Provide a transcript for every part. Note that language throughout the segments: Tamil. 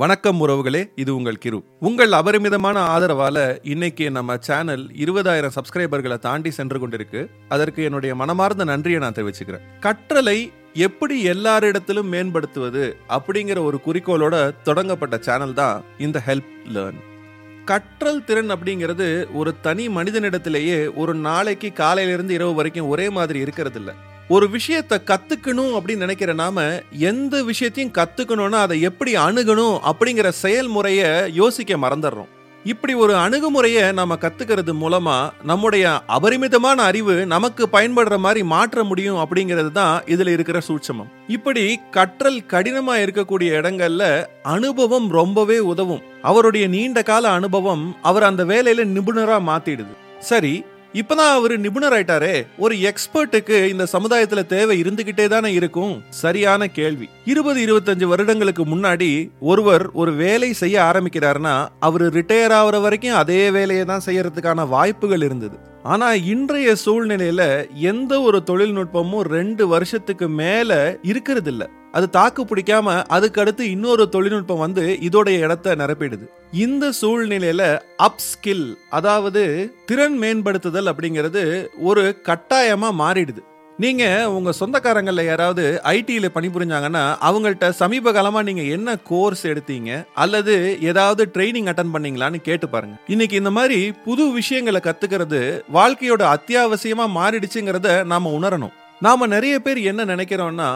வணக்கம் உறவுகளே இது உங்கள் கிரு. உங்கள் அபரிமிதமான ஆதரவால இன்னைக்கு நம்ம சேனல் இருபதாயிரம் சப்ஸ்கிரைபர்களை தாண்டி சென்று கொண்டிருக்கு. அதற்கு என்னுடைய மனமார்ந்த நன்றியை நான் தெரிவிச்சுக்கிறேன். கற்றலை எப்படி எல்லாரிடத்திலும் மேம்படுத்துவது அப்படிங்கிற ஒரு குறிக்கோளோட தொடங்கப்பட்ட சேனல் தான் இந்த ஹெல்ப் லேர்ன் கற்றல் திறன் அப்படிங்கிறது ஒரு தனி மனிதனிடத்திலேயே ஒரு நாளைக்கு காலையிலிருந்து இரவு வரைக்கும் ஒரே மாதிரி இருக்கிறது இல்லை ஒரு விஷயத்தை கற்றுக்கணும் அப்படின்னு நினைக்கிற நாம எந்த விஷயத்தையும் கற்றுக்கணும்னா அதை எப்படி அணுகணும் அப்படிங்கிற செயல்முறையை யோசிக்க மறந்துடுறோம். இப்படி ஒரு அணுகுமுறையை நாம் கற்றுக்கிறது மூலமாக நம்முடைய அபரிமிதமான அறிவு நமக்கு பயன்படுற மாதிரி மாற்ற முடியும் அப்படிங்கிறது தான் இதில் இருக்கிற சூட்சமம். இப்படி கற்றல் கடினமாக இருக்கக்கூடிய இடங்கள்ல அனுபவம் ரொம்பவே உதவும். அவருடைய நீண்ட கால அனுபவம் அவர் அந்த வேலையில் நிபுணராக மாற்றிடுது சரி இப்பதான் அவர் நிபுணர் ஆயிட்டாரே ஒரு எக்ஸ்பர்ட்டுக்கு இந்த சமுதாயத்துல தேவை இருந்துகிட்டே தானே இருக்கும்? சரியான கேள்வி. இருபது இருபத்தஞ்சு வருடங்களுக்கு முன்னாடி ஒருவர் ஒரு வேலை செய்ய ஆரம்பிக்கிறாருன்னா அவர் ரிட்டையர் ஆகுற வரைக்கும் அதே வேலையை தான் செய்யறதுக்கான வாய்ப்புகள் இருந்தது. ஆனால் இன்றைய சூழ்நிலையில எந்த ஒரு தொழில்நுட்பமும் ரெண்டு வருஷத்துக்கு மேலே இருக்கிறதில்ல. அது தாக்கு பிடிக்காம அதுக்கடுத்து இன்னொரு தொழில்நுட்பம் வந்து இதோடைய இடத்த நிரப்பிடுது. இந்த சூழ்நிலையில அப் ஸ்கில் அதாவது திறன் மேம்படுத்துதல் அப்படிங்கிறது ஒரு கட்டாயமா மாறிடுது. நீங்கள் உங்கள் சொந்தக்காரங்களில் யாராவது ஐடியில் பணிபுரிஞ்சாங்கன்னா அவங்கள்ட்ட சமீப காலமாக நீங்கள் என்ன கோர்ஸ் எடுத்தீங்க? அல்லது ஏதாவது ட்ரைனிங் அட்டன் பண்ணீங்களான்னு கேட்டு பாருங்க. இன்னைக்கு இந்த மாதிரி புது விஷயங்களை கற்றுக்கிறது வாழ்க்கையோட அத்தியாவசியமாக மாறிடுச்சுங்கிறத நாம் உணரணும். நாம் நிறைய பேர் என்ன நினைக்கிறோம்னா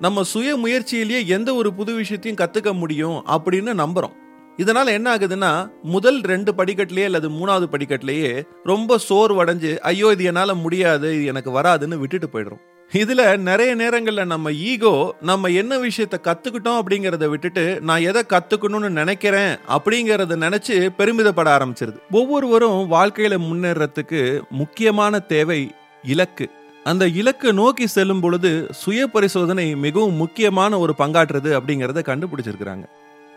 நம்ம சுய முயற்சியிலேயே எந்த ஒரு புது விஷயத்தையும் கற்றுக்க முடியும் அப்படின்னு நம்புகிறோம் இதனால் என்ன ஆகுதுன்னா முதல் ரெண்டு படிக்கட்டிலேயே அல்லது மூணாவது படிக்கட்டிலேயே ரொம்ப சோர்வடைஞ்சு ஐயோ இது என்னால் முடியாது இது எனக்கு வராதுன்னு விட்டுட்டு போயிடுறோம். இதில் நிறைய நேரங்களில் நம்ம ஈகோ நம்ம என்ன விஷயத்த கற்றுக்கிட்டோம் அப்படிங்கிறத விட்டுட்டு நான் எதை கற்றுக்கணும்னு நினைக்கிறேன் அப்படிங்கிறத நினச்சி பெருமிதப்பட ஆரம்பிச்சிருது. ஒவ்வொருவரும் வாழ்க்கையில் முன்னேறத்துக்கு முக்கியமான தேவை இலக்கு. அந்த இலக்கு நோக்கி செல்லும் பொழுது சுய பரிசோதனை மிகவும் முக்கியமான ஒரு பங்காற்றுறது அப்படிங்கிறத கண்டுபிடிச்சிருக்கிறாங்க.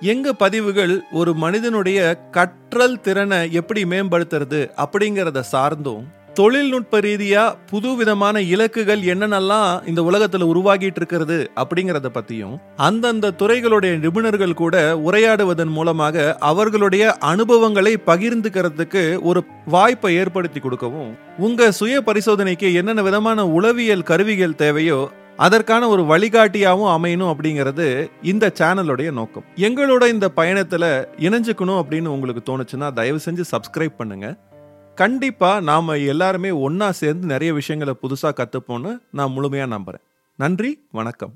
எங்க பதிவுகள் ஒரு மனிதனுடைய கற்றல் திறனை எப்படி மேம்படுத்துறது அப்படிங்கிறத சார்ந்தும் தொழில்நுட்ப ரீதியா புது விதமான இலக்குகள் என்னென்னலாம் இந்த உலகத்துல உருவாகிட்டு இருக்கிறது அப்படிங்கிறத பத்தியும் அந்தந்த துறைகளுடைய நிபுணர்கள் கூட உரையாடுவதன் மூலமாக அவர்களுடைய அனுபவங்களை பகிர்ந்துக்கிறதுக்கு ஒரு வாய்ப்பை ஏற்படுத்தி கொடுக்கவும் உங்க சுய பரிசோதனைக்கு என்னென்ன விதமான உளவியல் கருவிகள் தேவையோ அதற்கான ஒரு வழிகாட்டியாகவும் அமையணும் அப்படிங்கிறது இந்த சேனலுடைய நோக்கம். எங்களோட இந்த பயணத்தில் இணைஞ்சுக்கணும் அப்படின்னு உங்களுக்கு தோணுச்சுன்னா தயவு செஞ்சு சப்ஸ்கிரைப் பண்ணுங்க. கண்டிப்பா நாம எல்லாருமே ஒன்னா சேர்ந்து நிறைய விஷயங்களை புதுசா கத்துப்போம்னு நான் முழுமையா நம்புறேன். நன்றி வணக்கம்.